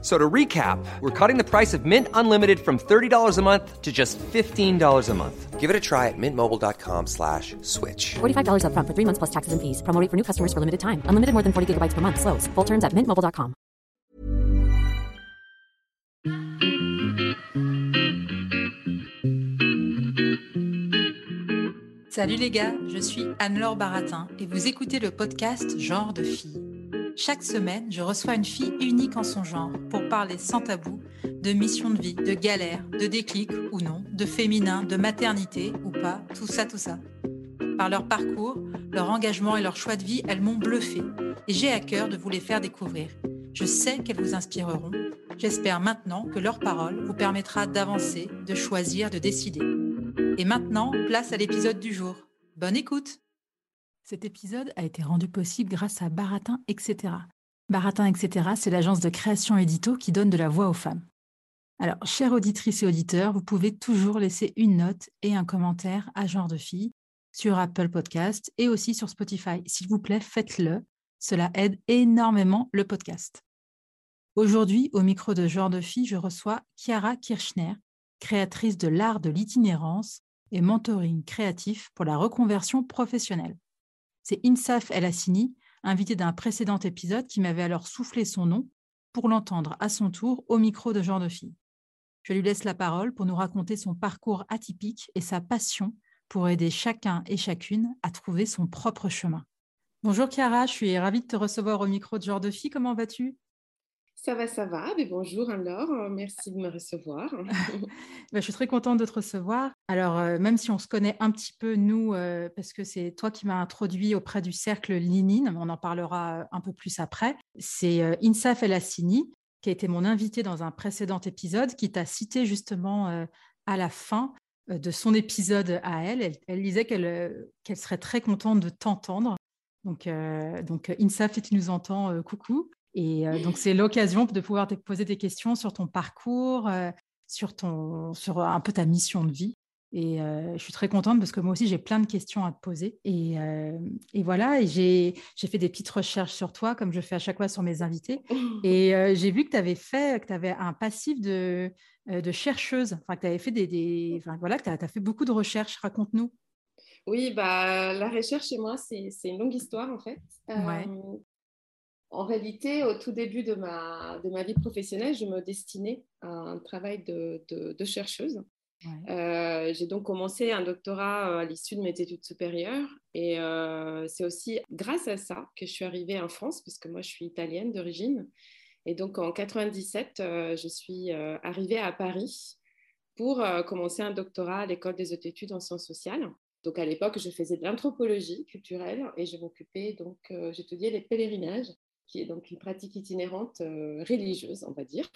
So to recap, we're cutting the price of Mint Unlimited from $30 a month to just $15 a month. Give it a try at mintmobile.com slash switch. $45 upfront for three months plus taxes and fees. Promo rate for new customers for limited time. Unlimited more than 40 gigabytes per month. Slows. Full terms at mintmobile.com. Salut les gars, je suis Anne-Laure Baratin et vous écoutez le podcast Genre de fille. Chaque semaine, je reçois une fille unique en son genre pour parler sans tabou de mission de vie, de galère, de déclic ou non, de féminin, de maternité ou pas, tout ça, tout ça. Par leur parcours, leur engagement et leur choix de vie, elles m'ont bluffé et j'ai à cœur de vous les faire découvrir. Je sais qu'elles vous inspireront. J'espère maintenant que leur parole vous permettra d'avancer, de choisir, de décider. Et maintenant, place à l'épisode du jour. Bonne écoute Cet épisode a été rendu possible grâce à Baratin, etc. Baratin, etc., c'est l'agence de création édito qui donne de la voix aux femmes. Alors, chères auditrices et auditeurs, vous pouvez toujours laisser une note et un commentaire à Genre de Fille sur Apple Podcast et aussi sur Spotify. S'il vous plaît, faites-le. Cela aide énormément le podcast. Aujourd'hui, au micro de Genre de Fille, je reçois Chiara Kirchner, créatrice de l'art de l'itinérance et mentoring créatif pour la reconversion professionnelle. C'est Insaf El Hassini, invité d'un précédent épisode, qui m'avait alors soufflé son nom pour l'entendre à son tour au micro de Genre de Fille. Je lui laisse la parole pour nous raconter son parcours atypique et sa passion pour aider chacun et chacune à trouver son propre chemin. Bonjour Chiara, je suis ravie de te recevoir au micro de Genre de Fille. Comment vas-tu? Ça va, ça va. Mais bonjour alors, merci de me recevoir. Ben, je suis très contente de te recevoir. Alors, euh, même si on se connaît un petit peu, nous, euh, parce que c'est toi qui m'as introduit auprès du cercle Linine, on en parlera un peu plus après, c'est euh, Insaf El Hassini, qui a été mon invité dans un précédent épisode, qui t'a cité justement à la fin de son épisode à elle. Elle, disait qu'elle serait très contente de t'entendre. Donc, donc Insaf, si tu nous entends, coucou? Et euh, donc, c'est l'occasion de pouvoir te poser des questions sur ton parcours, euh, sur, ton, sur un peu ta mission de vie. Et euh, je suis très contente parce que moi aussi, j'ai plein de questions à te poser. Et, et voilà, et j'ai fait des petites recherches sur toi, comme je fais à chaque fois sur mes invités. Et j'ai vu que tu avais fait, que tu avais un passif de, de chercheuse, enfin, que tu avais fait des, des enfin, voilà, que tu as, as, fait beaucoup de recherches. Raconte-nous. Oui, bah, la recherche chez moi, c'est une longue histoire en fait. Ouais. En réalité, au tout début de ma, de ma vie professionnelle, je me destinais à un travail de, de, chercheuse. Euh, j'ai donc commencé un doctorat euh, à l'issue de mes études supérieures et euh, c'est aussi grâce à ça que je suis arrivée en France, puisque moi je suis italienne d'origine. Et donc en 97, je suis arrivée à Paris pour commencer un doctorat à l'école des hautes études en sciences sociales. Donc à l'époque, je faisais de l'anthropologie culturelle et je m'occupais donc, j'étudiais les pèlerinages qui est donc une pratique itinérante euh, religieuse, on va dire.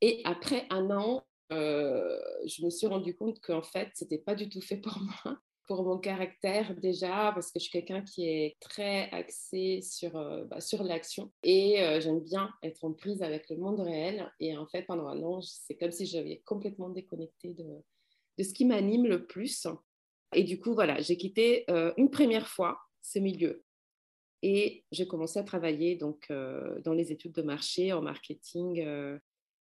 Et après un an, euh, je me suis rendu compte qu'en fait, ce n'était pas du tout fait pour moi, pour mon caractère déjà, parce que je suis quelqu'un qui est très axé sur, euh, bah, sur l'action et j'aime bien être en prise avec le monde réel. Et en fait, pendant un an, c'est comme si j'avais complètement déconnecté de, de ce qui m'anime le plus. Et du coup, voilà, j'ai quitté une première fois ce milieu et j'ai commencé à travailler donc, euh, dans les études de marché, en marketing, euh,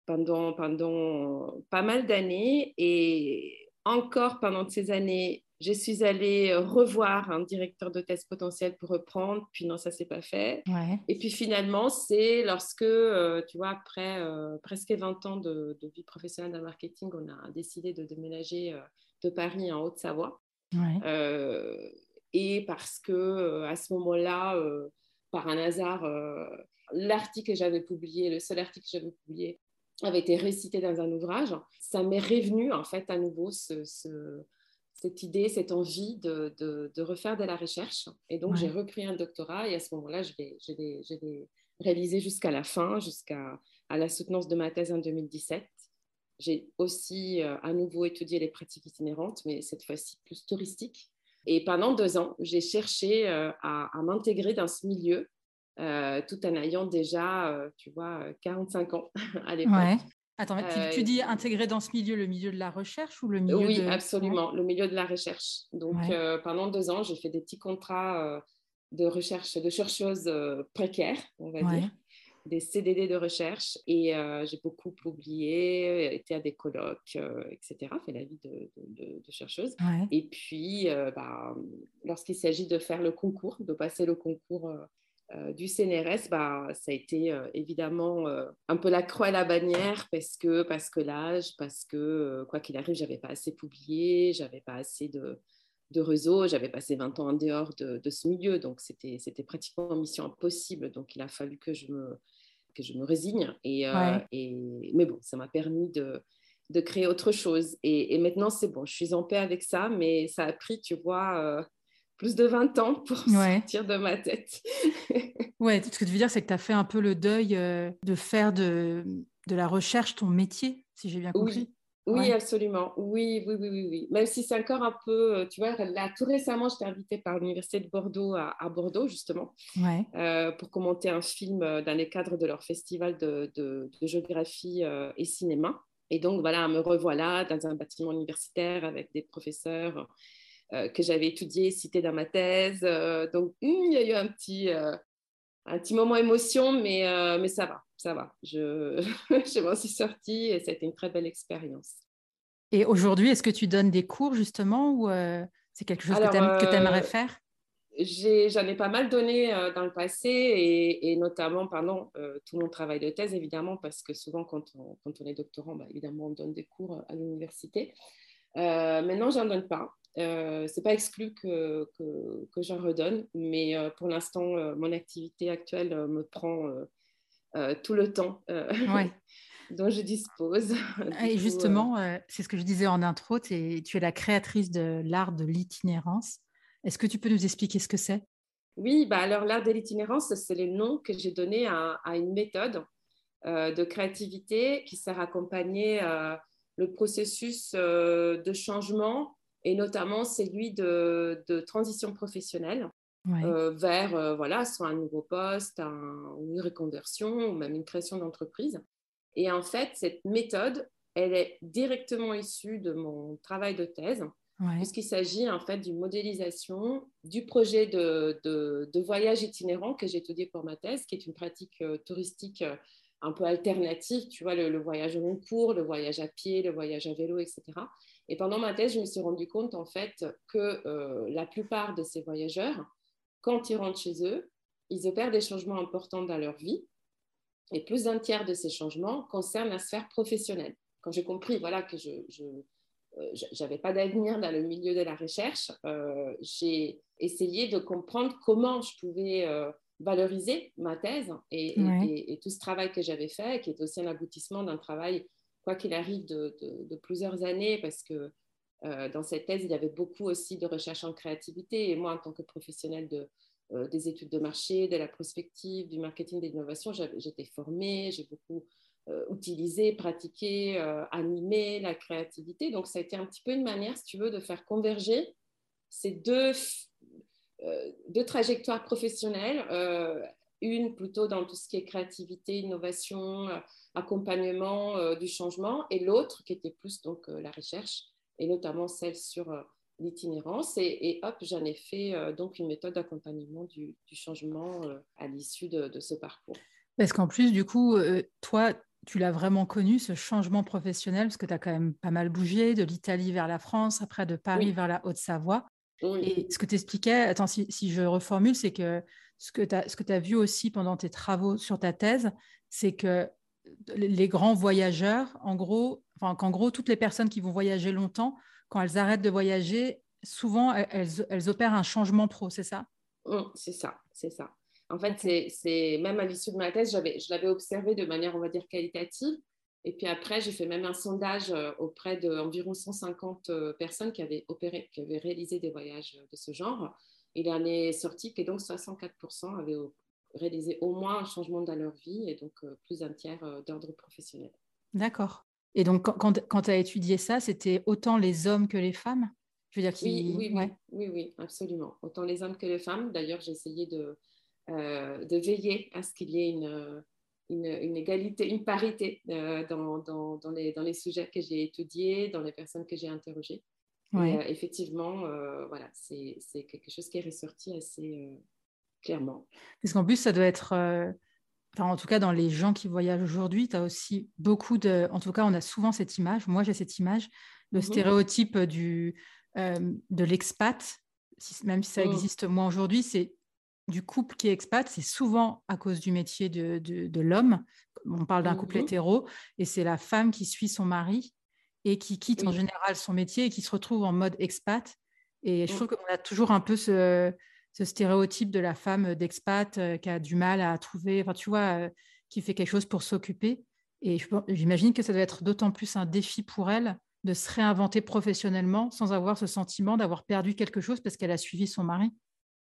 pendant, pendant pas mal d'années. Et encore pendant ces années, je suis allée revoir un directeur de test potentiel pour reprendre, puis non, ça ne s'est pas fait. Et puis finalement, c'est lorsque, euh, tu vois, après presque 20 ans de, vie professionnelle dans marketing, on a décidé de déménager de Paris en Haute-Savoie. Ouais et parce que euh, à ce moment-là, euh, par un hasard, euh, l'article que j'avais publié, le seul article que j'avais publié, avait été récité dans un ouvrage. Ça m'est revenu en fait à nouveau cette idée, cette envie de, de, refaire de la recherche. Et donc j'ai repris un doctorat et à ce moment-là, je l'ai réalisé jusqu'à la fin, jusqu'à à la soutenance de ma thèse en 2017. J'ai aussi à nouveau étudié les pratiques itinérantes, mais cette fois-ci plus touristiques. Et pendant deux ans, j'ai cherché euh, à, m'intégrer dans ce milieu tout en ayant déjà, tu vois, 45 ans à l'époque. Ouais. Attends, tu, dis intégrer dans ce milieu, le milieu de la recherche ou le milieu Oui, absolument, le milieu de la recherche. Donc, pendant deux ans, j'ai fait des petits contrats de recherche, de chercheuse précaires, on va dire des CDD de recherche et euh, j'ai beaucoup publié, été à des colloques, euh, etc., fait la vie de, de, chercheuse. Et puis, euh, bah, lorsqu'il s'agit de faire le concours, de passer le concours du CNRS, bah, ça a été évidemment un peu la croix à la bannière parce que, parce que l'âge, parce que quoi qu'il arrive, j'avais pas assez publié, j'avais pas assez de, de réseau. J'avais passé 20 ans en dehors de, ce milieu, donc c'était pratiquement mission impossible. Donc il a fallu que je me, que je me résigne. Et, euh, et mais bon, ça m'a permis de, de, créer autre chose. Et, maintenant, c'est bon, je suis en paix avec ça, mais ça a pris, tu vois, euh, plus de 20 ans pour sortir de ma tête. ouais, ce que tu veux dire, c'est que tu as fait un peu le deuil euh, de faire de, de la recherche ton métier, si j'ai bien compris. Oui, absolument. Oui, oui, oui, oui, oui. Même si c'est encore un peu, euh, tu vois, là, tout récemment, j'étais invitée par l'Université de Bordeaux à, Bordeaux, justement, euh, pour commenter un film euh, dans les cadres de leur festival de, de, géographie et cinéma. Et donc, voilà, me revoilà dans un bâtiment universitaire avec des professeurs que j'avais étudiés, cités dans ma thèse. donc, hmm, il y a eu un petit, un petit moment émotion, mais, mais ça va ça va. Je, je m'en suis sortie et c'était une très belle expérience. Et aujourd'hui, est-ce que tu donnes des cours justement ou euh, c'est quelque chose que tu aimerais euh, faire? J'en ai, pas mal donné euh, dans le passé et, notamment pendant tout mon travail de thèse, évidemment, parce que souvent quand on, quand on est doctorant, bah, évidemment, on donne des cours à l'université. maintenant, je n'en donne pas. Euh, c'est pas exclu que, que, que j'en redonne, mais pour l'instant, mon activité actuelle me prend euh, tout le temps euh, dont je dispose. Et justement, euh, c'est ce que je disais en intro, tu es la créatrice de l'art de l'itinérance. Est-ce que tu peux nous expliquer ce que c'est? Oui, bah alors l'art de l'itinérance, c'est le nom que j'ai donné à, une méthode de créativité qui sert à accompagner le processus de changement et notamment celui de, de transition professionnelle. Euh, vers euh, voilà, soit un nouveau poste, une reconversion ou même une création d'entreprise. Et en fait, cette méthode, elle est directement issue de mon travail de thèse, puisqu'il s'agit en fait d'une modélisation du projet de, de, voyage itinérant que j'ai étudié pour ma thèse, qui est une pratique euh, touristique un peu alternative, tu vois, le, voyage au long cours, le voyage à pied, le voyage à vélo, etc. Et pendant ma thèse, je me suis rendu compte en fait que la plupart de ces voyageurs quand ils rentrent chez eux, ils opèrent des changements importants dans leur vie. Et plus d'un tiers de ces changements concernent la sphère professionnelle. Quand j'ai compris voilà, que je n'avais euh, pas d'avenir dans le milieu de la recherche, euh, j'ai essayé de comprendre comment je pouvais euh, valoriser ma thèse et, tout ce travail que j'avais fait, qui est aussi un aboutissement d'un travail, quoi qu'il arrive, de, plusieurs années, parce que euh, dans cette thèse, il y avait beaucoup aussi de recherche en créativité. Et moi, en tant que professionnelle de, euh, des études de marché, de la prospective, du marketing, de l'innovation, j'étais formée, j'ai beaucoup euh, utilisé, pratiqué, animé la créativité. Donc, ça a été un petit peu une manière, si tu veux, de faire converger ces deux, deux trajectoires professionnelles. une plutôt dans tout ce qui est créativité, innovation, accompagnement du changement, et l'autre qui était plus donc la recherche et notamment celle sur euh, l'itinérance. Et, hop, j'en ai fait euh, donc une méthode d'accompagnement du, changement euh, à l'issue de, ce parcours. Parce qu'en plus, du coup, toi, tu l'as vraiment connu, ce changement professionnel, parce que tu as quand même pas mal bougé, de l'Italie vers la France, après de Paris vers la Haute-Savoie. Et ce que tu expliquais, attends, si, je reformule, c'est que ce que tu as, as vu aussi pendant tes travaux sur ta thèse, c'est que les grands voyageurs, en gros, enfin, qu'en gros, toutes les personnes qui vont voyager longtemps, quand elles arrêtent de voyager, souvent, elles, opèrent un changement pro, c'est ça? Mmh, C'est ça, c'est ça. En fait, c'est même à l'issue de ma thèse, je l'avais observé de manière, on va dire, qualitative. Et puis après, j'ai fait même un sondage euh, auprès d'environ 150 euh, personnes qui avaient opéré, qui avaient réalisé des voyages de ce genre. Il en est sorti que donc 64% avaient réaliser au moins un changement dans leur vie et donc euh, plus un tiers euh, d'ordre professionnel. D'accord. Et donc, quand, quand tu as étudié ça, c'était autant les hommes que les femmes? Je veux dire oui, oui, oui, oui, oui, absolument. Autant les hommes que les femmes. D'ailleurs, j'ai essayé de, de veiller à ce qu'il y ait une, une, égalité, une parité dans, dans, dans, les, dans les sujets que j'ai étudiés, dans les personnes que j'ai interrogées. effectivement, voilà, c'est quelque chose qui est ressorti assez clairement. Parce qu'en plus, ça doit être en tout cas, dans les gens qui voyagent aujourd'hui, tu as aussi beaucoup de. En tout cas, on a souvent cette image. Moi, j'ai cette image, le mmh stéréotype du, euh, de l'expat, même si ça mmh. existe moins aujourd'hui, c'est du couple qui est expat. C'est souvent à cause du métier de, de, l'homme. On parle d'un couple mmh hétéro, et c'est la femme qui suit son mari et qui quitte en général son métier et qui se retrouve en mode expat. Et je trouve qu'on a toujours un peu ce ce stéréotype de la femme d'expat euh, qui a du mal à trouver, enfin, tu vois, euh, qui fait quelque chose pour s'occuper. Et j'imagine que ça doit être d'autant plus un défi pour elle de se réinventer professionnellement sans avoir ce sentiment d'avoir perdu quelque chose parce qu'elle a suivi son mari.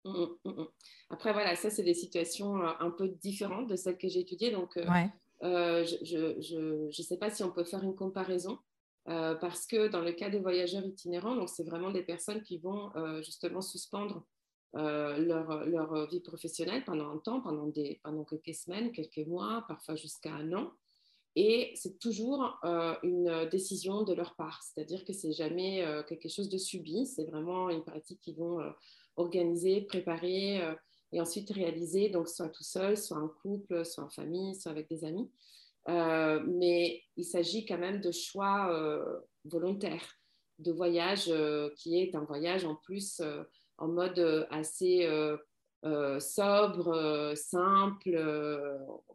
Mmh, mmh, mmh, Après, voilà, ça, c'est des situations euh, un peu différentes de celles que j'ai étudiées. Donc, je ne sais pas si on peut faire une comparaison. parce que dans le cas des voyageurs itinérants, donc c'est vraiment des personnes qui vont justement suspendre euh, leur, leur, vie professionnelle pendant un temps, pendant, des, pendant quelques semaines, quelques mois, parfois jusqu'à un an. Et c'est toujours euh, une décision de leur part, c'est-à-dire que c'est jamais euh, quelque chose de subi, c'est vraiment une pratique qu'ils vont organiser, préparer et ensuite réaliser, donc soit tout seul, soit en couple, soit en famille, soit avec des amis. mais il s'agit quand même de choix volontaires, de voyage qui est un voyage en plus en mode euh, assez euh, euh, sobre, simple,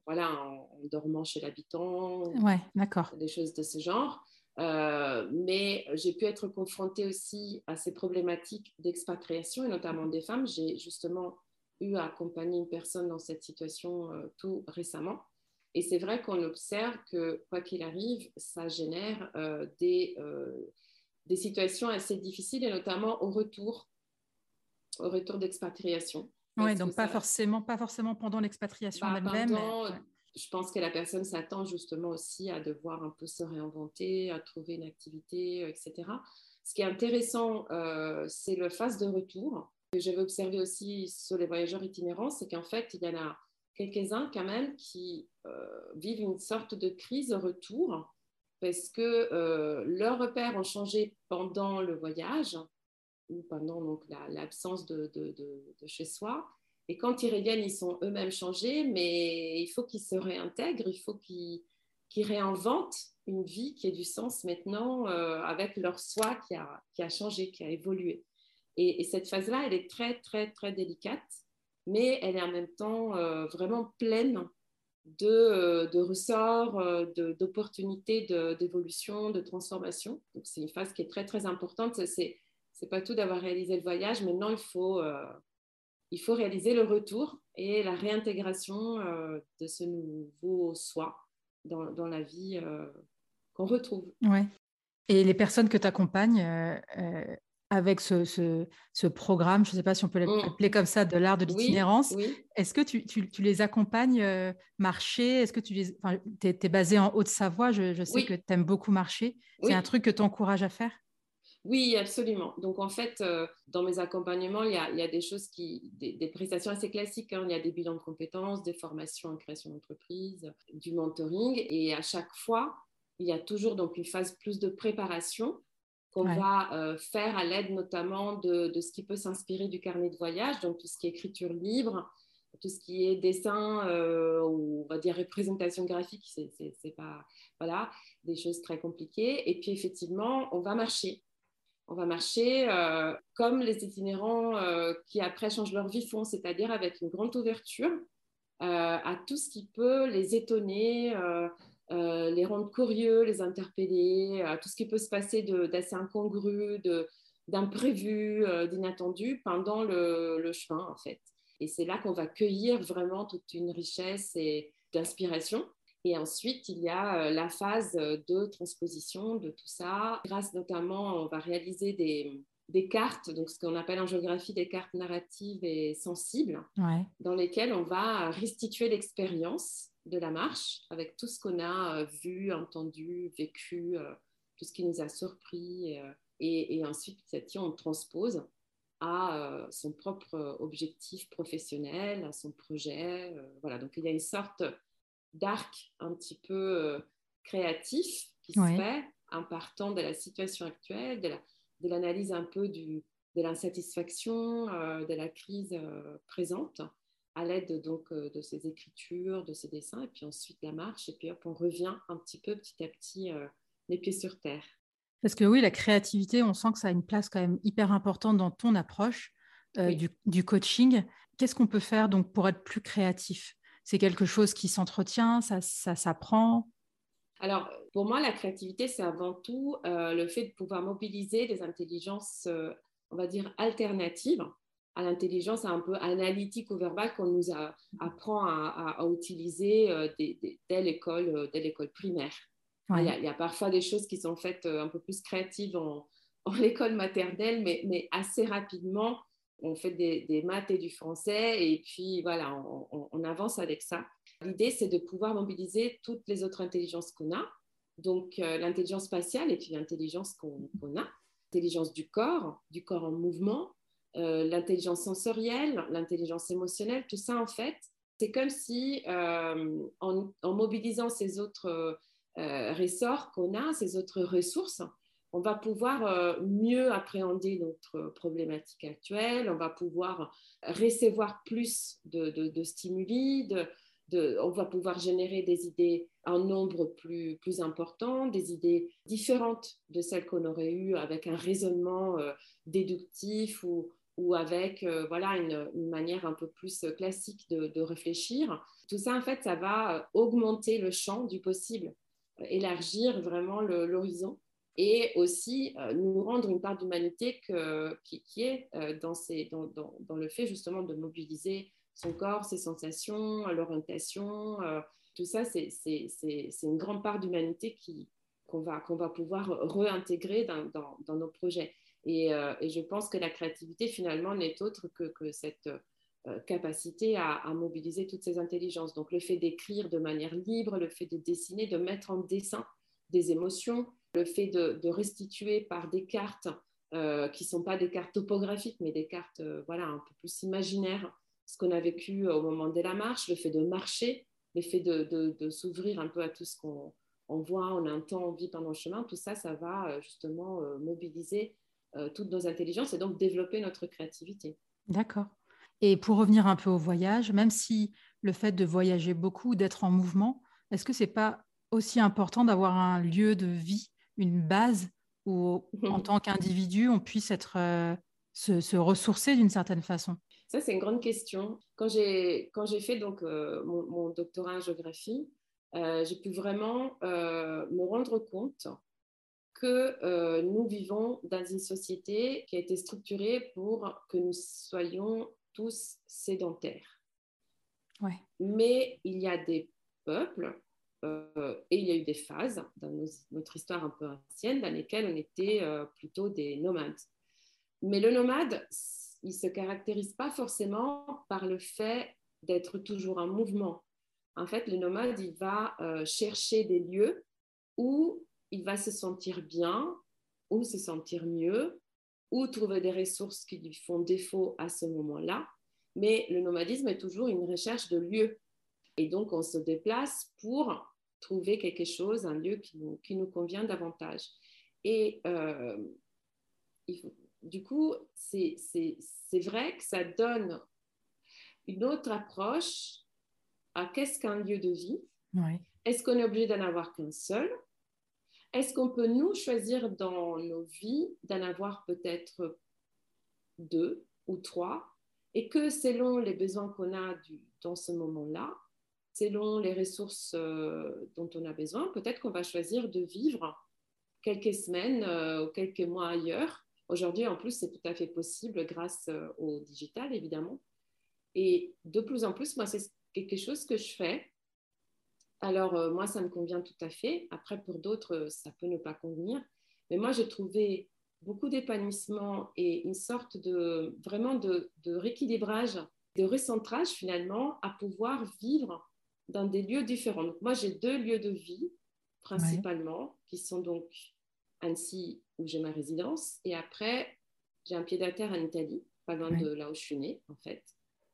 voilà, en, dormant chez l'habitant. Ouais, d'accord. Des choses de ce genre. mais j'ai pu être confrontée aussi à ces problématiques d'expatriation, et notamment des femmes. J'ai justement eu à accompagner une personne dans cette situation tout récemment. Et c'est vrai qu'on observe que, quoi qu'il arrive, ça génère des, des situations assez difficiles, et notamment au retour au retour d'expatriation. Oui, donc pas, forcément, pas forcément pendant l'expatriation elle-même. Je pense que la personne s'attend justement aussi à devoir un peu se réinventer, à trouver une activité, euh, etc. Ce qui est intéressant, euh, c'est le phase de retour que j'avais observé aussi sur les voyageurs itinérants, c'est qu'en fait, il y en a quelques-uns quand même qui euh, vivent une sorte de crise de retour parce que leurs repères ont changé pendant le voyage ou pendant donc l'absence de, de, de, chez soi. Et quand ils reviennent, ils sont eux-mêmes changés, mais il faut qu'ils se réintègrent, il faut qu'ils réinventent une vie qui ait du sens maintenant euh, avec leur soi qui a, qui a changé, qui a évolué. Et, cette phase-là, elle est très, très, très délicate, mais elle est en même temps euh, vraiment pleine de, euh, de ressorts, d'opportunités d'évolution, de, transformation. C'est une phase qui est très, très importante. C'est c'est pas tout d'avoir réalisé le voyage. Maintenant, il faut, euh, il faut réaliser le retour et la réintégration euh, de ce nouveau soi dans, dans la vie euh, qu'on retrouve. Ouais. Et les personnes que tu accompagnes avec ce, ce, ce, programme, je ne sais pas si on peut mm. l'appeler comme ça, de l'art de l'itinérance, est-ce que tu, tu, tu, les accompagnes marcher? Est-ce que tu les... Enfin, es, es, basé en Haute-Savoie, je, je, sais que tu aimes beaucoup marcher. C'est un truc que tu encourages à faire? Oui, absolument. Donc, en fait, euh, dans mes accompagnements, il y, a, des choses qui, des, prestations assez classiques. Hein. Il y a des bilans de compétences, des formations en création d'entreprise, du mentoring. Et à chaque fois, il y a toujours donc une phase plus de préparation qu'on va euh, faire à l'aide notamment de, ce qui peut s'inspirer du carnet de voyage, donc tout ce qui est écriture libre, tout ce qui est dessin euh, ou on va dire représentation graphique, c'est pas voilà des choses très compliquées. Et puis effectivement, on va marcher on va marcher euh, comme les itinérants euh, qui après changent leur vie font, c'est-à-dire avec une grande ouverture euh, à tout ce qui peut les étonner, les rendre curieux, les interpeller, à tout ce qui peut se passer d'assez incongru, d'imprévu, d'inattendu pendant le, le, chemin en fait. Et c'est là qu'on va cueillir vraiment toute une richesse d'inspiration. Et ensuite, il y a euh, la phase de transposition de tout ça. Grâce notamment, on va réaliser des, des cartes, donc ce qu'on appelle en géographie des cartes narratives et sensibles, dans lesquelles on va restituer l'expérience de la marche avec tout ce qu'on a euh, vu, entendu, vécu, euh, tout ce qui nous a surpris. Et, et ensuite, petit, on transpose à son propre objectif professionnel, à son projet. voilà, donc il y a une sorte d'arc un petit peu créatif qui se fait en partant de la situation actuelle, de l'analyse un peu du, de l'insatisfaction, de la crise présente, à l'aide donc de ces écritures, de ces dessins, et puis ensuite la marche, et puis hop, on revient un petit peu petit à petit les pieds sur terre. Parce que oui, la créativité, on sent que ça a une place quand même hyper importante dans ton approche euh, du, coaching. Qu'est-ce qu'on peut faire donc pour être plus créatif? C'est quelque chose qui s'entretient, ça, s'apprend Alors, pour moi, la créativité, c'est avant tout euh, le fait de pouvoir mobiliser des intelligences, euh, on va dire, alternatives à l'intelligence un peu analytique ou verbale qu'on nous apprend à, utiliser dès l'école primaire. Il, y a, parfois des choses qui sont faites euh, un peu plus créatives en, en école maternelle, mais, mais, assez rapidement, on fait des, maths et du français, et puis voilà, on, avance avec ça. L'idée, c'est de pouvoir mobiliser toutes les autres intelligences qu'on a, donc euh, l'intelligence spatiale et puis l'intelligence qu'on a, l'intelligence du corps, du corps en mouvement, euh, l'intelligence sensorielle, l'intelligence émotionnelle, tout ça en fait, c'est comme si en, en, mobilisant ces autres euh, ressorts qu'on a, ces autres ressources, on va pouvoir euh, mieux appréhender notre problématique actuelle, on va pouvoir recevoir plus de, stimuli, on va pouvoir générer des idées en nombre plus, important, des idées différentes de celles qu'on aurait eues avec un raisonnement euh, déductif ou, avec voilà, une, une, manière un peu plus classique de, de réfléchir. Tout ça, en fait, ça va augmenter le champ du possible élargir vraiment l'horizon et aussi euh, nous rendre une part d'humanité qui, est euh, dans, le fait justement de mobiliser son corps, ses sensations, l'orientation. Euh, tout ça, c'est une grande part d'humanité qu'on va, pouvoir réintégrer dans, nos projets. Et, je pense que la créativité, finalement, n'est autre que, cette capacité à, mobiliser toutes ces intelligences. Donc le fait d'écrire de manière libre, le fait de dessiner, de mettre en dessin des émotions, le fait de, restituer par des cartes euh, qui ne sont pas des cartes topographiques, mais des cartes euh, voilà, un peu plus imaginaires, ce qu'on a vécu au moment de la marche, le fait de marcher, le fait de, s'ouvrir un peu à tout ce qu'on voit, on entend, on vit pendant le chemin, tout ça, ça va justement mobiliser toutes nos intelligences et donc développer notre créativité. D'accord. Et pour revenir un peu au voyage, même si le fait de voyager beaucoup, d'être en mouvement, est-ce que ce n'est pas aussi important d'avoir un lieu de vie, une base où, en tant qu'individu, on puisse être, euh, se, ressourcer d'une certaine façon Ça, c'est une grande question. Quand j'ai, fait donc, euh, mon, doctorat en géographie, euh, j'ai pu vraiment me rendre compte que nous vivons dans une société qui a été structurée pour que nous soyons tous sédentaires. Mais il y a des peuples et il y a eu des phases dans notre histoire un peu ancienne dans lesquelles on était euh, plutôt des nomades. Mais le nomade, il ne se caractérise pas forcément par le fait d'être toujours en mouvement. En fait, le nomade, il va euh, chercher des lieux où il va se sentir bien, ou se sentir mieux, ou trouver des ressources qui lui font défaut à ce moment-là. Mais le nomadisme est toujours une recherche de lieu. Et donc, on se déplace pour trouver quelque chose, un lieu qui nous, qui nous convient davantage. Et euh, du coup, c'est vrai que ça donne une autre approche à qu'est-ce qu'un lieu de vie. Est-ce qu'on est obligé d'en avoir qu'un seul? Est-ce qu'on peut nous choisir dans nos vies d'en avoir peut-être deux ou trois? Et que selon les besoins qu'on a dans ce moment-là, selon les ressources euh, dont on a besoin, peut-être qu'on va choisir de vivre quelques semaines euh, ou quelques mois ailleurs. Aujourd'hui, en plus, c'est tout à fait possible grâce euh, au digital, évidemment. Et de plus en plus, moi, c'est quelque chose que je fais alors, moi, ça me convient tout à fait. Après, pour d'autres, ça peut ne pas convenir. Mais moi, j'ai trouvé beaucoup d'épanouissement et une sorte de vraiment de, rééquilibrage, de recentrage finalement à pouvoir vivre dans des lieux différents. Donc, moi, j'ai deux lieux de vie principalement, qui sont donc Annecy, où j'ai ma résidence, et après j'ai un pied d'à-terre en Italie, pas loin de là où je suis née, en fait,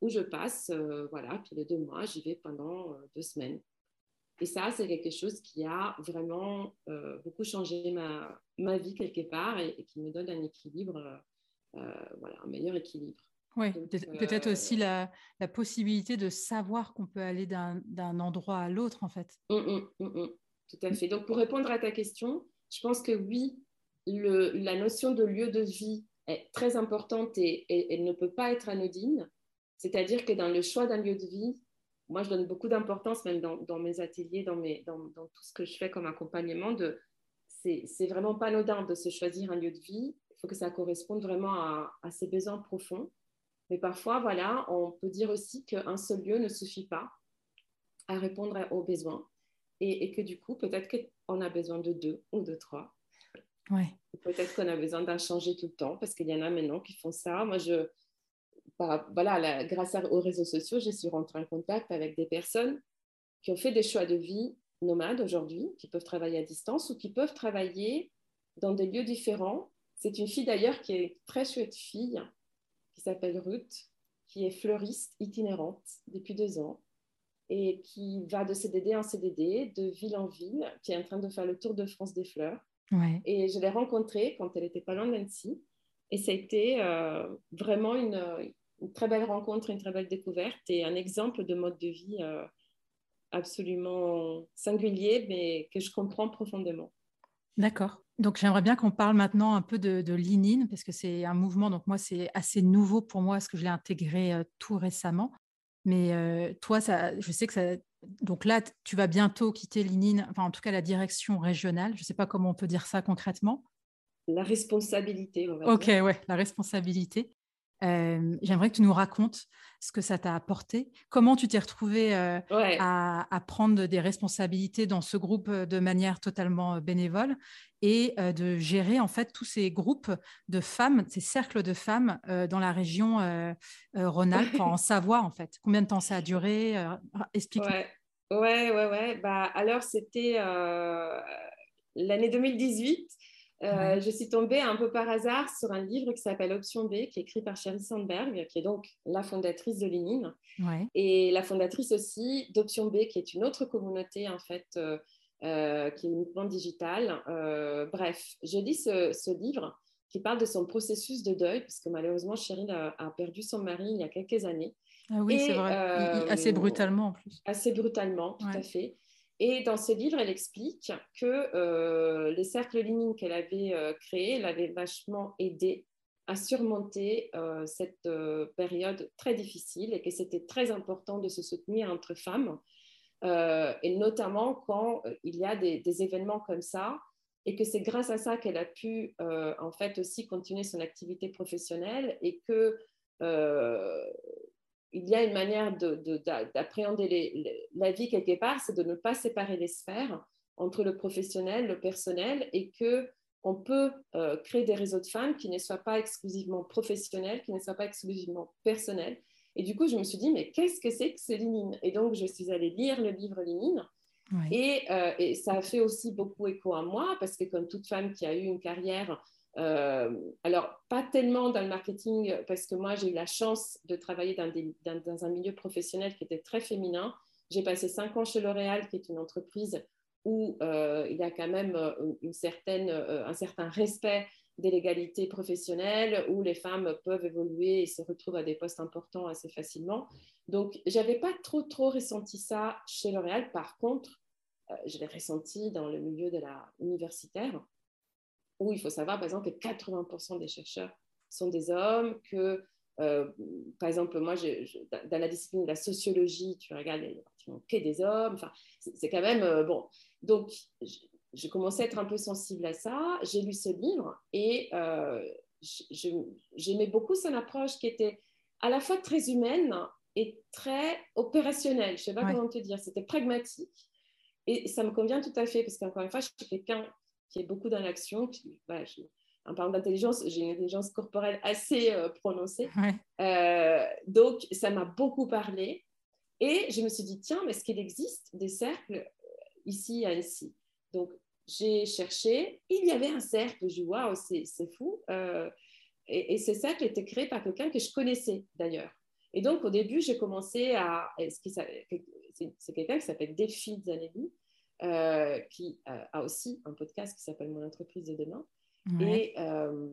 où je passe, euh, voilà, puis les deux mois, j'y vais pendant deux semaines. Et ça, c'est quelque chose qui a vraiment beaucoup changé ma, ma, vie quelque part et, qui me donne un équilibre, voilà, un meilleur équilibre. Oui, peut-être aussi la, la, possibilité de savoir qu'on peut aller d'un endroit à l'autre, en fait. Mmh, mmh, mmh, tout à fait. Donc, pour répondre à ta question, je pense que oui, le, la notion de lieu de vie est très importante et, elle ne peut pas être anodine. C'est-à-dire que dans le choix d'un lieu de vie, moi, je donne beaucoup d'importance, même dans, dans, mes ateliers, dans, mes, dans, dans, tout ce que je fais comme accompagnement, de, c'est vraiment pas anodin de se choisir un lieu de vie. Il faut que ça corresponde vraiment à, à ses besoins profonds. Mais parfois, voilà, on peut dire aussi qu'un seul lieu ne suffit pas à répondre aux besoins et, et que du coup, peut-être qu'on a besoin de deux ou de trois Peut-être qu'on a besoin d'en changer tout le temps parce qu'il y en a maintenant qui font ça. Moi, je, voilà, grâce aux réseaux sociaux, je suis rentrée en contact avec des personnes qui ont fait des choix de vie nomades aujourd'hui, qui peuvent travailler à distance ou qui peuvent travailler dans des lieux différents. C'est une fille d'ailleurs qui est très chouette fille, qui s'appelle Ruth, qui est fleuriste itinérante depuis deux ans et qui va de CDD en CDD, de ville en ville, qui est en train de faire le tour de France des fleurs et je l'ai rencontrée quand elle était pas loin d'Annecy. Et ça a été euh, vraiment une, très belle rencontre, une très belle découverte et un exemple de mode de vie euh, absolument singulier, mais que je comprends profondément. D'accord. Donc j'aimerais bien qu'on parle maintenant un peu de, de parce que c'est un mouvement, donc moi c'est assez nouveau pour moi, parce que je l'ai intégré euh, tout récemment. Mais toi, ça, je sais que ça, donc là, tu vas bientôt quitter l'ININ, enfin en tout cas la direction régionale. Je ne sais pas comment on peut dire ça concrètement. La responsabilité, on va Ok, ouais, la responsabilité. Euh, j'aimerais que tu nous racontes ce que ça t'a apporté. Comment tu t'es retrouvée euh, à, prendre des responsabilités dans ce groupe euh, de manière totalement bénévole et de gérer en fait tous ces groupes de femmes, ces cercles de femmes dans la région Rhône-Alpes, en Savoie en fait. Combien de temps ça a duré Explique. Ouais, ouais, ouais. ouais. Bah, alors c'était l'année 2018. Euh, je suis tombée un peu par hasard sur un livre qui s'appelle Option B, qui est écrit par Sheryl Sandberg, qui est donc la fondatrice de Lénine, et la fondatrice aussi d'Option B, qui est une autre communauté en fait, euh, euh, qui est uniquement digitale. bref, je lis ce, livre qui parle de son processus de deuil, puisque malheureusement Sheryl a, perdu son mari il y a quelques années. Ah oui, c'est vrai. assez brutalement en plus. Assez brutalement, tout à fait. Et dans ce livre, elle explique que euh, les cercles lignes qu'elle avait euh, créés l'avaient vachement aidé à surmonter euh, cette période très difficile et que c'était très important de se soutenir entre femmes, et notamment quand il y a des, des, événements comme ça, et que c'est grâce à ça qu'elle a pu en fait aussi continuer son activité professionnelle et que il y a une manière d'appréhender la vie quelque part, c'est de ne pas séparer les sphères entre le professionnel, le personnel, et que on peut euh, créer des réseaux de femmes qui ne soient pas exclusivement professionnels, qui ne soient pas exclusivement personnels. Et du coup, je me suis dit, mais qu'est-ce que c'est que ce Lénine Et donc, je suis allée lire le livre Lénine. Et, euh, et, ça a fait aussi beaucoup écho à moi, parce que comme toute femme qui a eu une carrière euh, alors, pas tellement dans le marketing, parce que moi, j'ai eu la chance de travailler dans, un milieu professionnel qui était très féminin. J'ai passé cinq ans chez L'Oréal, qui est une entreprise où euh, il y a quand même euh, une certaine, un certain respect des légalités professionnelles, où les femmes peuvent évoluer et se retrouvent à des postes importants assez facilement. Donc, j'avais pas trop, trop ressenti ça chez L'Oréal. Par contre, je l'ai ressenti dans le milieu de la universitaire où il faut savoir, par exemple, que 80% des chercheurs sont des hommes, que, euh, par exemple, moi, dans la discipline de la sociologie, tu regardes, il n'y a des hommes. Enfin, c'est quand même, euh, bon. Donc, je, commençais à être un peu sensible à ça. J'ai lu ce livre et euh, j'aimais beaucoup son approche qui était à la fois très humaine et très opérationnelle. Je ne sais pas comment te dire. C'était pragmatique. Et ça me convient tout à fait parce qu'encore une fois, je suis quelqu'un qui est beaucoup dans l'action. en parlant d'intelligence, j'ai une intelligence corporelle assez euh, prononcée. Euh, donc, ça m'a beaucoup parlé. Et je me suis dit, tiens, mais est-ce qu'il existe des cercles euh, ici à Annecy Donc, j'ai cherché. Il y avait un cercle. Je dis, waouh, c'est fou. Et, ce cercle était créé par quelqu'un que je connaissais d'ailleurs. Et donc, au début, j'ai commencé à. C'est quelqu'un qui s'appelle Delphine Zanelli, euh, qui a aussi un podcast qui s'appelle Mon entreprise de demain. Et euh,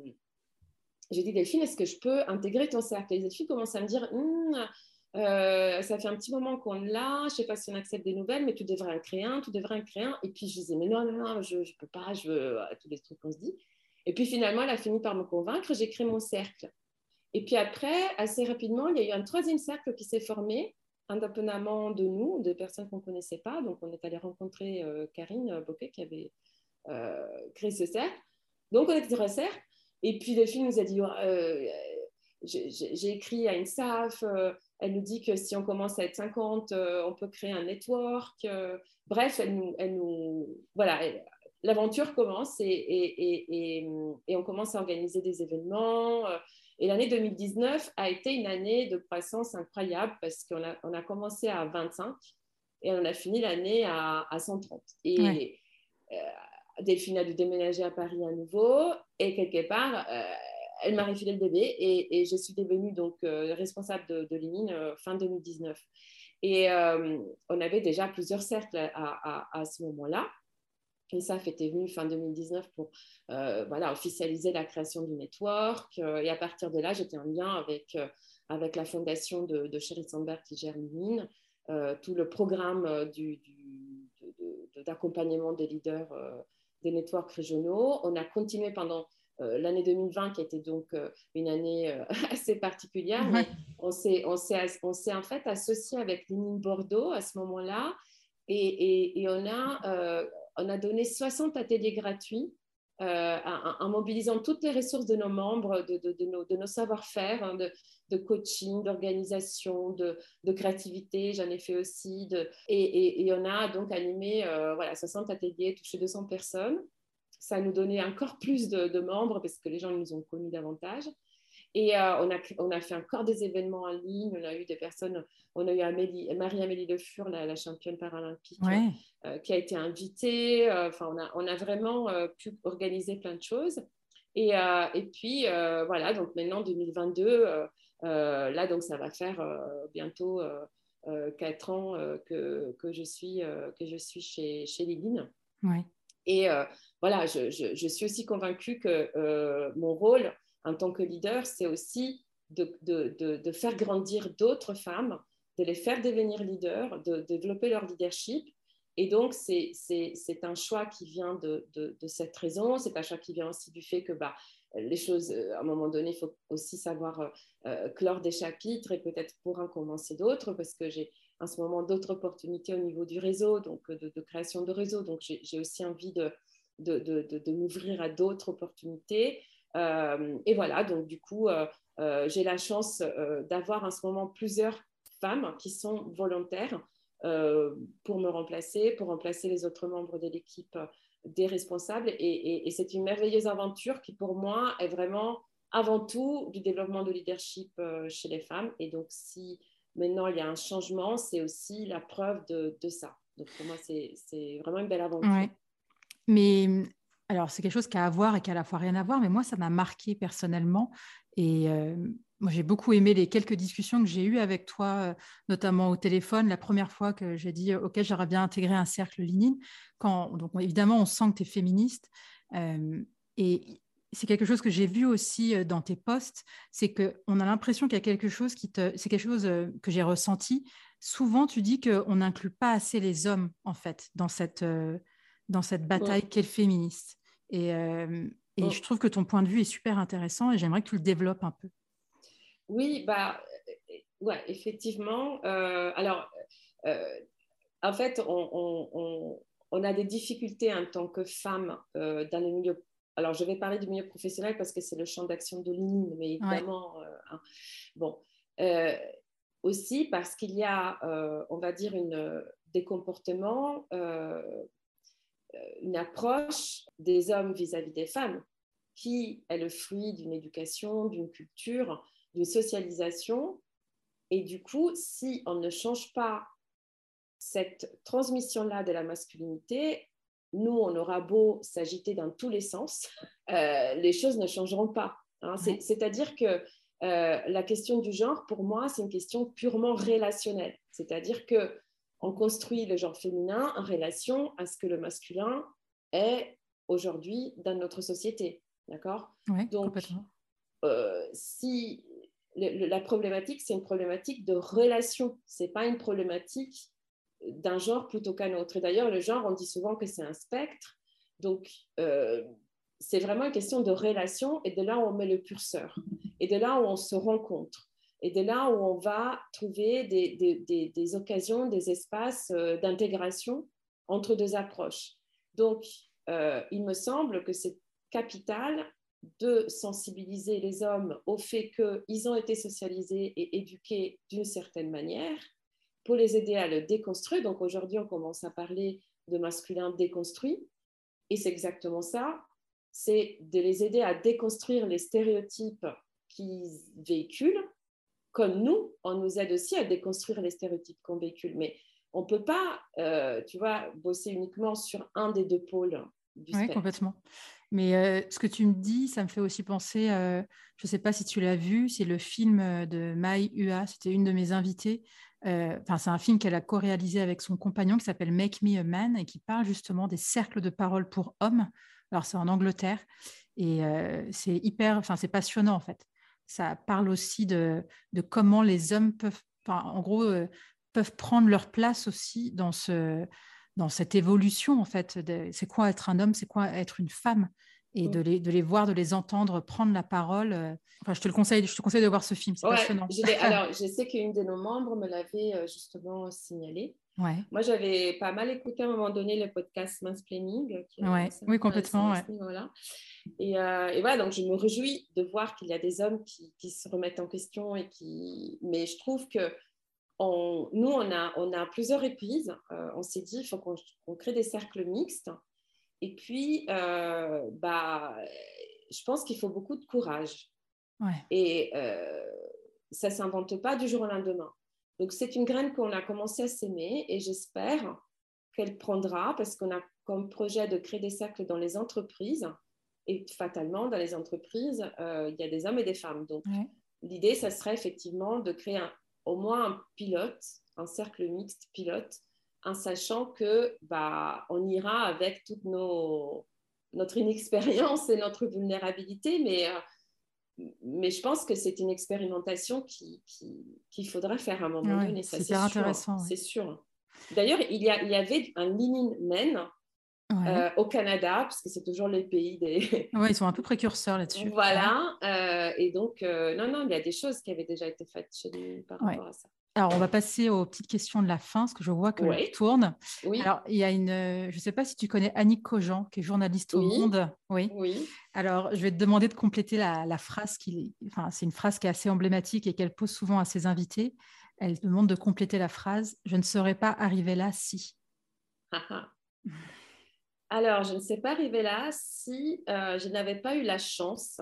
j'ai dit, Delphine, est-ce que je peux intégrer ton cercle? Et Delphine commence à me dire, hum, euh, ça fait un petit moment qu'on l'a, je ne sais pas si on accepte des nouvelles, mais tu devrais en créer un, tu devrais en créer un. Et puis je disais, mais non, non, non, je ne peux pas, je veux tous les trucs qu'on se dit. Et puis finalement, elle a fini par me convaincre, j'ai créé mon cercle. Et puis après, assez rapidement, il y a eu un troisième cercle qui s'est formé, indépendamment de nous, de personnes qu'on ne connaissait pas. Donc on est allé rencontrer euh, Karine Bocquet qui avait euh, créé ce cercle. Donc on était dans un cercle. Et puis Delphine nous a dit, euh, j'ai écrit à une SAF, elle nous dit que si on commence à être 50, on peut créer un network. bref, elle nous, elle nous voilà, l'aventure commence et, on commence à organiser des événements. Euh, et l'année 2019 a été une année de croissance incroyable parce qu'on a, on a commencé à 25 et on a fini l'année à, 130. Et euh, Delphine a dû déménager à Paris à nouveau et quelque part, euh, elle m'a refilé le bébé et, je suis devenue donc responsable de, de fin 2019. Et on avait déjà plusieurs cercles à ce moment-là. SAF était venu fin 2019 pour euh, voilà, officialiser la création du network. Euh, et à partir de là, j'étais en lien avec, euh, avec la fondation de, de Sherry Sandberg qui gère Lumine, tout le programme du, d'accompagnement des leaders des networks régionaux. On a continué pendant l'année 2020, qui était donc une année assez particulière, mais on s'est, on, s'est, on s'est en fait associé avec Lumine Bordeaux à ce moment-là. Et, et, et on a on a donné 60 ateliers gratuits euh, en, mobilisant toutes les ressources de nos membres, de, nos, savoir-faire, hein, de, coaching, d'organisation, de, créativité, j'en ai fait aussi. Et, on a donc animé euh, voilà, 60 ateliers, touché 200 personnes. Ça nous donné encore plus de, membres parce que les gens nous ont connus davantage. Et euh, on, a, on a fait encore des événements en ligne. On a eu des personnes, on a eu Marie-Amélie Le Fur, la, championne paralympique, euh, qui a été invitée. Euh, enfin, on, a, on a vraiment pu organiser plein de choses. Et, et puis, voilà, donc maintenant, 2022, là, donc ça va faire bientôt quatre ans que, que, je suis, que je suis chez, chez Liline. Et voilà, je, je, je, suis aussi convaincue que mon rôle, en tant que leader, c'est aussi de, faire grandir d'autres femmes, de les faire devenir leaders, de, développer leur leadership. Et donc, c'est un choix qui vient de, cette raison. C'est un choix qui vient aussi du fait que bah, les choses, euh, à un moment donné, il faut aussi savoir euh, euh, clore des chapitres et peut-être pour en commencer d'autres, parce que j'ai en ce moment d'autres opportunités au niveau du réseau, donc de, création de réseau. Donc, j'ai aussi envie de m'ouvrir à d'autres opportunités. Euh, et voilà, donc du coup, euh, euh, j'ai la chance d'avoir en ce moment plusieurs femmes qui sont volontaires pour me remplacer, pour remplacer les autres membres de l'équipe des responsables. Et, c'est une merveilleuse aventure qui, pour moi, est vraiment avant tout du développement de leadership chez les femmes. Et donc, si maintenant il y a un changement, c'est aussi la preuve de, ça. Donc, pour moi, c'est vraiment une belle aventure. Mais alors, c'est quelque chose qui a à voir et qui a à la fois rien à voir, mais moi, ça m'a marqué personnellement. Et euh, moi, j'ai beaucoup aimé les quelques discussions que j'ai eues avec toi, euh, notamment au téléphone, la première fois que j'ai dit OK, j'aurais bien intégré un cercle Linine. Quand, donc, évidemment, on sent que tu es féministe. Euh, et c'est quelque chose que j'ai vu aussi dans tes posts, c'est qu'on a l'impression qu'il y a quelque chose qui te. C'est quelque chose que j'ai ressenti. Souvent, tu dis qu'on n'inclut pas assez les hommes, en fait, dans cette, dans cette bataille qu'est le féministe. Et, euh, et je trouve que ton point de vue est super intéressant et j'aimerais que tu le développes un peu. Oui, bah, euh, ouais, effectivement. Euh, alors, en fait, on, on, on, a des difficultés en tant que femme dans le milieu. Alors, je vais parler du milieu professionnel parce que c'est le champ d'action de l'ININ, mais évidemment, hein. bon. aussi parce qu'il y a, on va dire, une, des comportements euh, une approche des hommes vis-à-vis des femmes qui est le fruit d'une éducation, d'une culture, d'une socialisation. Et du coup, si on ne change pas cette transmission-là de la masculinité, nous, on aura beau s'agiter dans tous les sens, euh, les choses ne changeront pas. Hein. C'est-à-dire que la question du genre, pour moi, c'est une question purement relationnelle. C'est-à-dire que on construit le genre féminin en relation à ce que le masculin est aujourd'hui dans notre société. D'accord? Donc, euh, si la problématique, c'est une problématique de relation, ce n'est pas une problématique d'un genre plutôt qu'un autre. Et d'ailleurs, le genre, on dit souvent que c'est un spectre. Donc, euh, c'est vraiment une question de relation et de là où on met le curseur et de là où on se rencontre et de là où on va trouver des, occasions, des espaces euh, d'intégration entre deux approches. Donc, euh, il me semble que c'est capital de sensibiliser les hommes au fait qu'ils ont été socialisés et éduqués d'une certaine manière pour les aider à le déconstruire. Donc aujourd'hui, on commence à parler de masculin déconstruit. Et c'est exactement ça, c'est de les aider à déconstruire les stéréotypes qu'ils véhiculent comme nous, on nous aide aussi à déconstruire les stéréotypes qu'on véhicule. Mais on ne peut pas, euh, tu vois, bosser uniquement sur un des deux pôles du Oui, complètement. Mais euh, ce que tu me dis, ça me fait aussi penser, euh, je ne sais pas si tu l'as vu, c'est le film de Mai Ua, c'était une de mes invitées. Enfin, c'est un film qu'elle a co-réalisé avec son compagnon qui s'appelle Make Me a Man et qui parle justement des cercles de parole pour hommes. Alors, c'est en Angleterre et c'est hyper, enfin, c'est passionnant en fait ça parle aussi de, comment les hommes peuvent, en gros, euh, peuvent prendre leur place aussi dans, ce, dans cette évolution, en fait. C'est quoi être un homme, c'est quoi être une femme et mm. de, les, de les voir, de les entendre prendre la parole. Euh, enfin, je te le conseille, je te conseille de voir ce film, c'est passionnant. alors, je sais qu'une de nos membres me l'avait euh, justement signalé. Ouais. Moi, j'avais pas mal écouté à un moment donné le podcast Mansplaining. Ouais. Oui, complètement. Et, euh, et, voilà, donc je me réjouis de voir qu'il y a des hommes qui, qui, se remettent en question et qui. Mais je trouve que on, nous, on a, on a plusieurs reprises. Euh, on s'est dit, il faut qu'on crée des cercles mixtes. Et puis, euh, bah, je pense qu'il faut beaucoup de courage. Ouais. Et ça ne s'invente pas du jour au lendemain. Donc, c'est une graine qu'on a commencé à s'aimer et j'espère qu'elle prendra parce qu'on a comme projet de créer des cercles dans les entreprises et fatalement, dans les entreprises, euh, il y a des hommes et des femmes. Donc, l'idée, ça serait effectivement de créer au moins un pilote, un cercle mixte pilote, en sachant que bah, on ira avec toute nos, notre inexpérience et notre vulnérabilité, mais, euh, mais je pense que c'est une expérimentation qu'il qui, qui faudra faire à un moment donné. C'est super intéressant. C'est sûr. D'ailleurs, il y, a, il y avait un Lean Men euh, au Canada, parce que c'est toujours les pays des. Oui, ils sont un peu précurseurs là-dessus. Voilà. Euh, et donc, euh, non, non, il y a des choses qui avaient déjà été faites chez nous par rapport à ça. Alors, on va passer aux petites questions de la fin, parce que je vois que ouais. tourne. Oui. Alors, il y a une. Je ne sais pas si tu connais Annick Cogent, qui est journaliste au Monde. Oui. oui. Alors, je vais te demander de compléter la, la phrase qui. Enfin, c'est une phrase qui est assez emblématique et qu'elle pose souvent à ses invités. Elle demande de compléter la phrase Je ne serais pas arrivée là si. Alors, je ne sais pas arriver là si euh, je n'avais pas eu la chance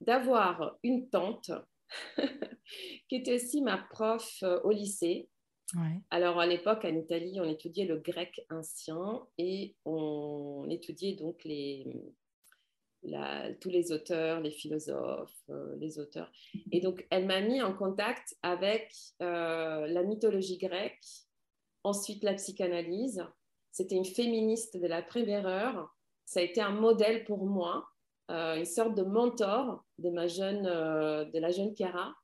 d'avoir une tante qui était aussi ma prof euh, au lycée. Alors, à l'époque, en Italie, on étudiait le grec ancien et on étudiait donc les, tous les auteurs, les philosophes, euh, les auteurs. Et donc, elle m'a mis en contact avec la mythologie grecque, ensuite la psychanalyse c'était une féministe de la première heure. Ça a été un modèle pour moi, euh, une sorte de mentor de, ma jeune, euh, de la jeune Chiara.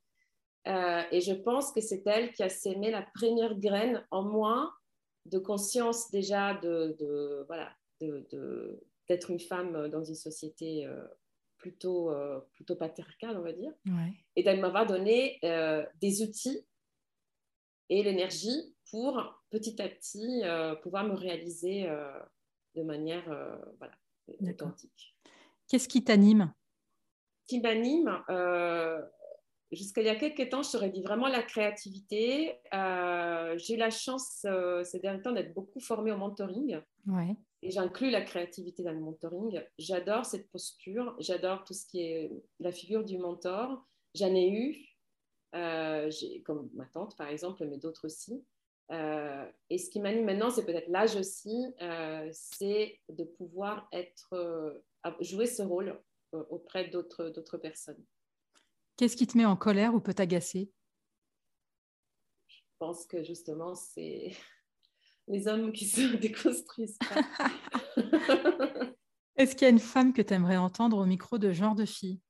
Euh, et je pense que c'est elle qui a sémé la première graine en moi de conscience déjà de, de voilà, de, d'être une femme dans une société plutôt, plutôt patriarcale, on va dire. Et d'elle m'avoir donné des outils et l'énergie pour petit à petit euh, pouvoir me réaliser euh, de manière euh, voilà, authentique. Qu'est-ce qui t'anime? Qui m'anime, jusqu'à il y a quelques temps, je t'aurais dit vraiment la créativité. j'ai eu la chance ces derniers temps d'être beaucoup formée au mentoring. Ouais. Et j'inclus la créativité dans le mentoring. J'adore cette posture, j'adore tout ce qui est la figure du mentor. J'en ai eu, comme ma tante par exemple, mais d'autres aussi. Euh, et ce qui m'anime maintenant, c'est peut-être l'âge aussi, euh, c'est de pouvoir être, euh, jouer ce rôle auprès d'autres personnes. Qu'est-ce qui te met en colère ou peut t'agacer? Je pense que justement, c'est les hommes qui se déconstruisent Est-ce qu'il y a une femme que tu aimerais entendre au micro de genre de fille?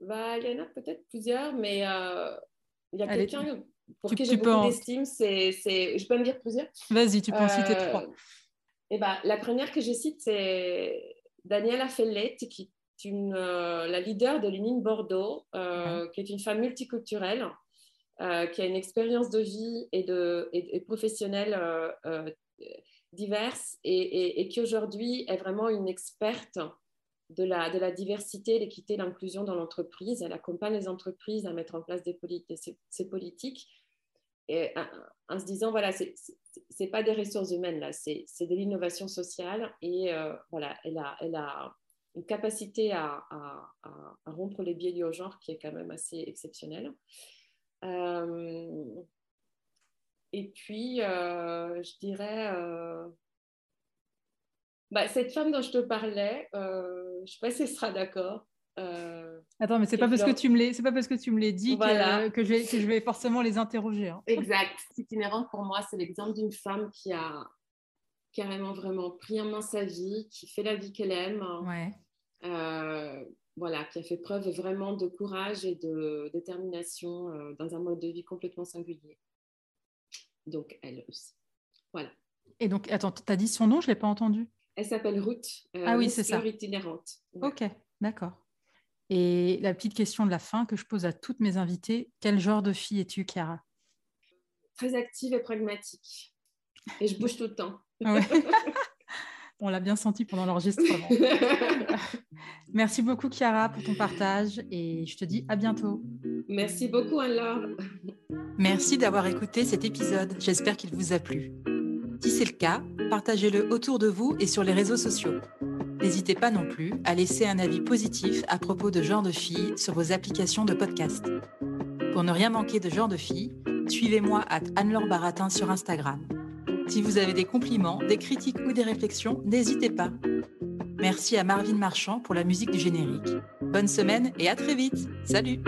Bah, Il y en a peut-être plusieurs, mais euh, il y a quelqu'un pour qui j'ai beaucoup d'estime. C'est, Je peux me dire plusieurs? Vas-y, tu peux en citer euh, trois. Eh bah, la première que je cite, c'est Daniela Fellette, qui est une, euh, la leader de l'UNIN Bordeaux, qui est une femme multiculturelle, qui a une expérience de vie et, de, et, professionnelle diverses et, qui aujourd'hui est vraiment une experte de la, de la diversité, l'équité, l'inclusion dans l'entreprise. Elle accompagne les entreprises à mettre en place des ces, politiques en, se disant, voilà, ce n'est pas des ressources humaines, là, c'est de l'innovation sociale et euh, voilà, elle a, elle a une capacité à, rompre les biais du genre qui est quand même assez exceptionnelle. Euh, et puis, euh, je dirais, bah, cette femme dont je te parlais, je ne sais pas si elle sera d'accord. Attends, mais c'est pas parce que tu me c'est pas parce que tu me l'as dit que, que, je vais, que, je vais, forcément les interroger. Hein. Exact. C'est inhérent pour moi. C'est l'exemple d'une femme qui a carrément vraiment pris en main sa vie, qui fait la vie qu'elle aime. Ouais. voilà, qui a fait preuve vraiment de courage et de détermination dans un mode de vie complètement singulier donc elle aussi. Voilà. Et donc, attends, tu as dit son nom, je ne l'ai pas entendu. Elle s'appelle Ruth. Euh, ah oui, c'est ça. itinérante. Ok, d'accord. Et la petite question de la fin que je pose à toutes mes invitées, quel genre de fille es-tu, Chiara? Très active et pragmatique. Et je bouge tout le temps. On l'a bien senti pendant l'enregistrement. Merci beaucoup, Chiara, pour ton partage et je te dis à bientôt. Merci beaucoup, Anne-Laure. Merci d'avoir écouté cet épisode. J'espère qu'il vous a plu. Si c'est le cas, partagez-le autour de vous et sur les réseaux sociaux. N'hésitez pas non plus à laisser un avis positif à propos de Genre de Filles sur vos applications de podcast. Pour ne rien manquer de Genre de Filles, suivez-moi à Anne-Laure Baratin sur Instagram. Si vous avez des compliments, des critiques ou des réflexions, n'hésitez pas. Merci à Marvin Marchand pour la musique du générique. Bonne semaine et à très vite. Salut